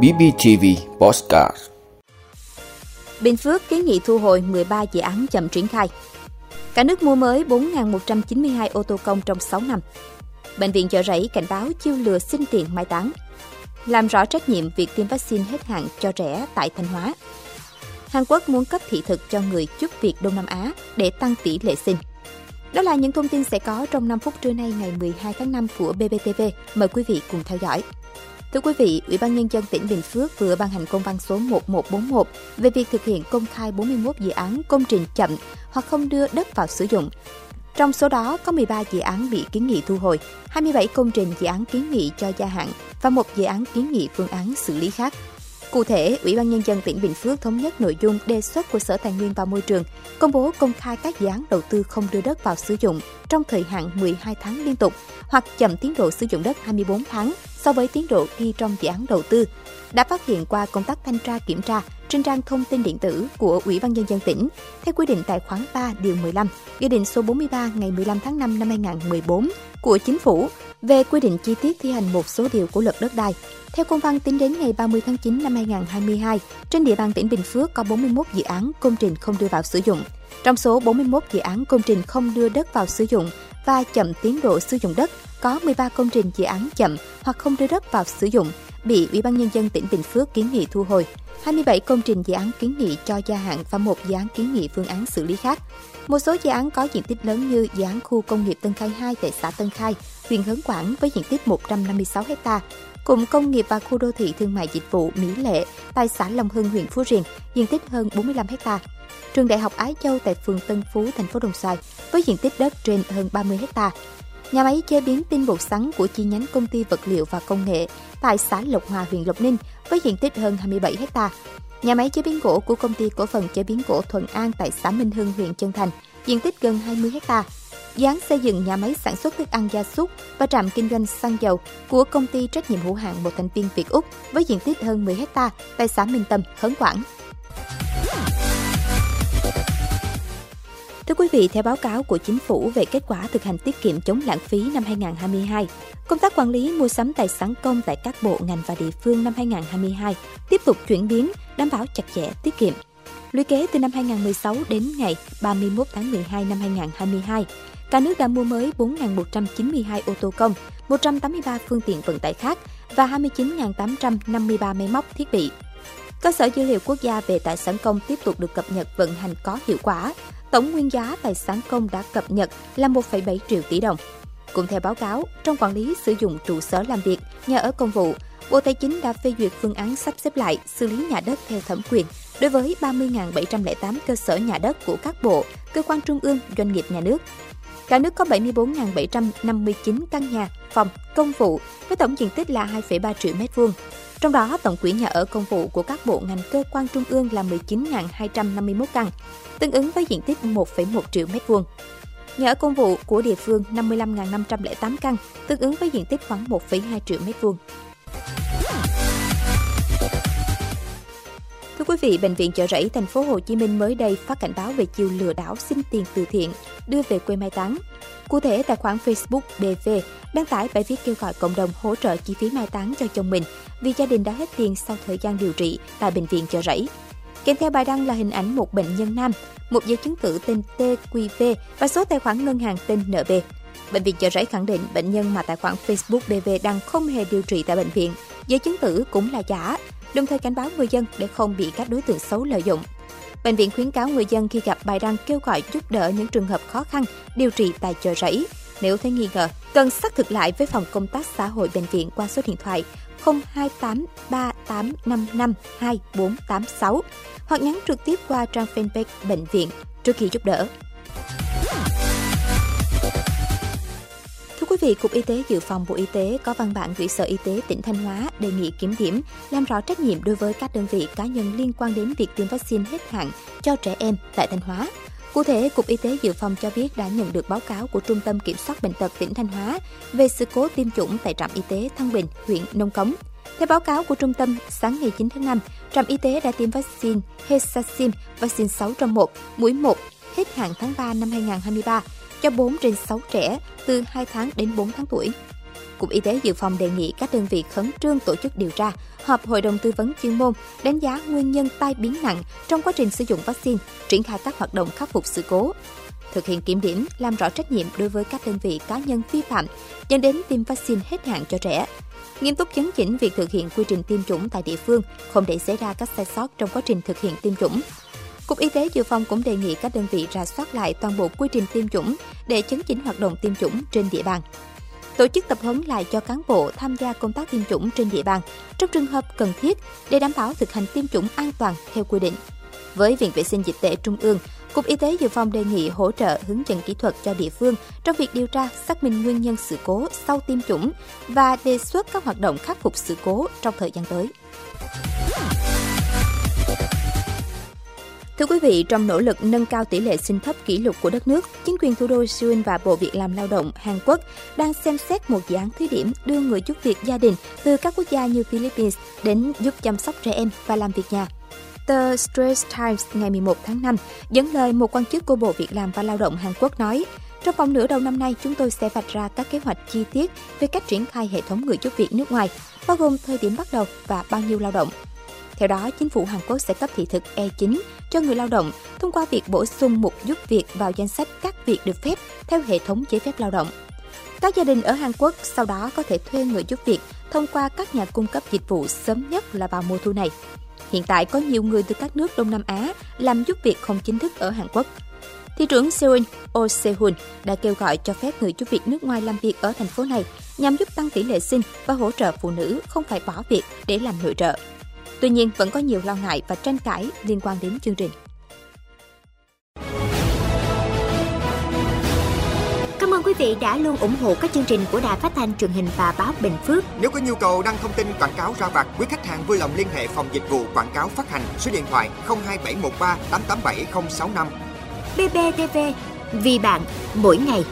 BBTV Postcard Bình Phước kiến nghị thu hồi 13 dự án chậm triển khai. Cả nước mua mới 4.192 ô tô công trong 6 năm. Bệnh viện chợ rẫy cảnh báo chiêu lừa xin tiền mai táng. Làm rõ trách nhiệm việc tiêm vaccine hết hạn cho trẻ tại Thanh Hóa. Hàn Quốc muốn cấp thị thực cho người giúp việc Đông Nam Á để tăng tỷ lệ sinh. Đó là những thông tin sẽ có trong 5 phút trưa nay ngày 12 tháng 5 của BBTV. Mời quý vị cùng theo dõi. Thưa quý vị, Ủy ban Nhân dân tỉnh Bình Phước vừa ban hành công văn số 1141 về việc thực hiện công khai 41 dự án công trình chậm hoặc không đưa đất vào sử dụng. Trong số đó có 13 dự án bị kiến nghị thu hồi, 27 công trình dự án kiến nghị cho gia hạn và một dự án kiến nghị phương án xử lý khác. Cụ thể, Ủy ban Nhân dân tỉnh Bình Phước thống nhất nội dung đề xuất của Sở Tài nguyên và Môi trường, công bố công khai các dự án đầu tư không đưa đất vào sử dụng trong thời hạn 12 tháng liên tục hoặc chậm tiến độ sử dụng đất 24 tháng so với tiến độ ghi trong dự án đầu tư, đã phát hiện qua công tác thanh tra kiểm tra trên trang thông tin điện tử của Ủy ban Nhân dân tỉnh, theo quy định tại khoản 3 điều 15, Nghị định số 43 ngày 15 tháng 5 năm 2014 của Chính phủ về quy định chi tiết thi hành một số điều của luật đất đai. Theo công văn tính đến ngày 30 tháng 9 năm 2022, trên địa bàn tỉnh Bình Phước có 41 dự án công trình không đưa vào sử dụng. Trong số 41 dự án công trình không đưa đất vào sử dụng và chậm tiến độ sử dụng đất, có 13 công trình dự án chậm hoặc không đưa đất vào sử dụng bị Ủy ban Nhân dân tỉnh Bình Phước kiến nghị thu hồi. 27 công trình dự án kiến nghị cho gia hạn và một dự án kiến nghị phương án xử lý khác. Một số dự án có diện tích lớn như dự án khu công nghiệp Tân Khai 2 tại xã Tân Khai, huyện Hớn Quảng với diện tích 156 ha, cụm công nghiệp và khu đô thị thương mại dịch vụ Mỹ Lệ tại xã Long Hưng, huyện Phú Riềng, diện tích hơn 45 ha. Trường Đại học Ái Châu tại phường Tân Phú, thành phố Đồng Xoài với diện tích đất trên hơn 30 ha. Nhà máy chế biến tinh bột sắn của chi nhánh công ty vật liệu và công nghệ tại xã Lộc Hòa, huyện Lộc Ninh với diện tích hơn 27 ha. Nhà máy chế biến gỗ của công ty cổ phần chế biến gỗ Thuận An tại xã Minh Hưng, huyện Chân Thành, diện tích gần 20 hecta. Dự án xây dựng nhà máy sản xuất thức ăn gia súc và trạm kinh doanh xăng dầu của công ty trách nhiệm hữu hạn một thành viên Việt Úc với diện tích hơn 10 hecta tại xã Minh Tâm, Hớn Quảng. Thưa quý vị, theo báo cáo của chính phủ về kết quả thực hành tiết kiệm chống lãng phí năm 2022, công tác quản lý mua sắm tài sản công tại các bộ ngành và địa phương năm 2022 tiếp tục chuyển biến, đảm bảo chặt chẽ tiết kiệm. Lũy kế từ năm 2016 đến ngày 31 tháng 12 năm 2022, cả nước đã mua mới 4.192 ô tô công, 183 phương tiện vận tải khác và 29.853 máy móc thiết bị. Cơ sở dữ liệu quốc gia về tài sản công tiếp tục được cập nhật vận hành có hiệu quả. Tổng nguyên giá tài sản công đã cập nhật là 1,7 triệu tỷ đồng. Cũng theo báo cáo, trong quản lý sử dụng trụ sở làm việc, nhà ở công vụ, Bộ Tài chính đã phê duyệt phương án sắp xếp lại xử lý nhà đất theo thẩm quyền đối với 30.708 cơ sở nhà đất của các bộ, cơ quan trung ương, doanh nghiệp nhà nước. Cả nước có 74.759 căn nhà, phòng, công vụ với tổng diện tích là 2,3 triệu mét vuông. Trong đó, tổng quỹ nhà ở công vụ của các bộ ngành cơ quan trung ương là 19.251 căn, tương ứng với diện tích 1,1 triệu mét vuông. Nhà ở công vụ của địa phương 55.508 căn, tương ứng với diện tích khoảng 1,2 triệu mét vuông. Quý vị, bệnh viện Chợ Rẫy thành phố Hồ Chí Minh mới đây phát cảnh báo về chiêu lừa đảo xin tiền từ thiện đưa về quê mai táng. Cụ thể, tài khoản Facebook BV đăng tải bài viết kêu gọi cộng đồng hỗ trợ chi phí mai táng cho chồng mình vì gia đình đã hết tiền sau thời gian điều trị tại bệnh viện Chợ Rẫy. Kèm theo bài đăng là hình ảnh một bệnh nhân nam, một giấy chứng tử tên TQV và số tài khoản ngân hàng tên NB. Bệnh viện Chợ Rẫy khẳng định bệnh nhân mà tài khoản Facebook BV đăng không hề điều trị tại bệnh viện, giấy chứng tử cũng là giả, đồng thời cảnh báo người dân để không bị các đối tượng xấu lợi dụng. Bệnh viện khuyến cáo người dân khi gặp bài đăng kêu gọi giúp đỡ những trường hợp khó khăn điều trị tại chợ rẫy. Nếu thấy nghi ngờ, cần xác thực lại với phòng công tác xã hội bệnh viện qua số điện thoại 028 3855 2486 hoặc nhắn trực tiếp qua trang fanpage bệnh viện trước khi giúp đỡ. Quý vị, Cục Y tế Dự phòng Bộ Y tế có văn bản gửi Sở Y tế tỉnh Thanh Hóa đề nghị kiểm điểm, làm rõ trách nhiệm đối với các đơn vị cá nhân liên quan đến việc tiêm vaccine hết hạn cho trẻ em tại Thanh Hóa. Cụ thể, Cục Y tế Dự phòng cho biết đã nhận được báo cáo của Trung tâm Kiểm soát Bệnh tật tỉnh Thanh Hóa về sự cố tiêm chủng tại trạm y tế Thăng Bình, huyện Nông Cống. Theo báo cáo của trung tâm, sáng ngày 9 tháng 5, trạm y tế đã tiêm vaccine Hexacin, vaccine 6 trong 1, mũi 1, hết hạn tháng 3 năm 2023 cho 4 trên 6 trẻ từ 2 tháng đến 4 tháng tuổi. Cục Y tế Dự phòng đề nghị các đơn vị khẩn trương tổ chức điều tra, họp hội đồng tư vấn chuyên môn, đánh giá nguyên nhân tai biến nặng trong quá trình sử dụng vaccine, triển khai các hoạt động khắc phục sự cố, thực hiện kiểm điểm, làm rõ trách nhiệm đối với các đơn vị cá nhân vi phạm, dẫn đến tiêm vaccine hết hạn cho trẻ. Nghiêm túc chấn chỉnh việc thực hiện quy trình tiêm chủng tại địa phương, không để xảy ra các sai sót trong quá trình thực hiện tiêm chủng. Cục Y tế Dự phòng cũng đề nghị các đơn vị ra soát lại toàn bộ quy trình tiêm chủng để chấn chỉnh hoạt động tiêm chủng trên địa bàn. Tổ chức tập huấn lại cho cán bộ tham gia công tác tiêm chủng trên địa bàn trong trường hợp cần thiết để đảm bảo thực hành tiêm chủng an toàn theo quy định. Với Viện Vệ sinh Dịch tễ Trung ương, Cục Y tế Dự phòng đề nghị hỗ trợ hướng dẫn kỹ thuật cho địa phương trong việc điều tra, xác minh nguyên nhân sự cố sau tiêm chủng và đề xuất các hoạt động khắc phục sự cố trong thời gian tới. Thưa quý vị, trong nỗ lực nâng cao tỷ lệ sinh thấp kỷ lục của đất nước, chính quyền thủ đô Seoul và Bộ Việc làm Lao động Hàn Quốc đang xem xét một dự án thí điểm đưa người giúp việc gia đình từ các quốc gia như Philippines đến giúp chăm sóc trẻ em và làm việc nhà. Tờ Straits Times ngày 11 tháng 5 dẫn lời một quan chức của Bộ Việc làm và Lao động Hàn Quốc nói, trong vòng nửa đầu năm nay, chúng tôi sẽ vạch ra các kế hoạch chi tiết về cách triển khai hệ thống người giúp việc nước ngoài, bao gồm thời điểm bắt đầu và bao nhiêu lao động. Theo đó, chính phủ Hàn Quốc sẽ cấp thị thực E9 cho người lao động thông qua việc bổ sung một giúp việc vào danh sách các việc được phép theo hệ thống giấy phép lao động. Các gia đình ở Hàn Quốc sau đó có thể thuê người giúp việc thông qua các nhà cung cấp dịch vụ sớm nhất là vào mùa thu này. Hiện tại có nhiều người từ các nước Đông Nam Á làm giúp việc không chính thức ở Hàn Quốc. Thị trưởng Seoul Oh Se-hun đã kêu gọi cho phép người giúp việc nước ngoài làm việc ở thành phố này nhằm giúp tăng tỷ lệ sinh và hỗ trợ phụ nữ không phải bỏ việc để làm nội trợ. Tuy nhiên, vẫn có nhiều lo ngại và tranh cãi liên quan đến chương trình. Cảm ơn quý vị đã luôn ủng hộ các chương trình của Đài Phát thanh truyền hình và báo Bình Phước. Nếu có nhu cầu đăng thông tin quảng cáo ra vặt, quý khách hàng vui lòng liên hệ phòng dịch vụ quảng cáo phát hành số điện thoại 02713 887065. BBTV, vì bạn, mỗi ngày.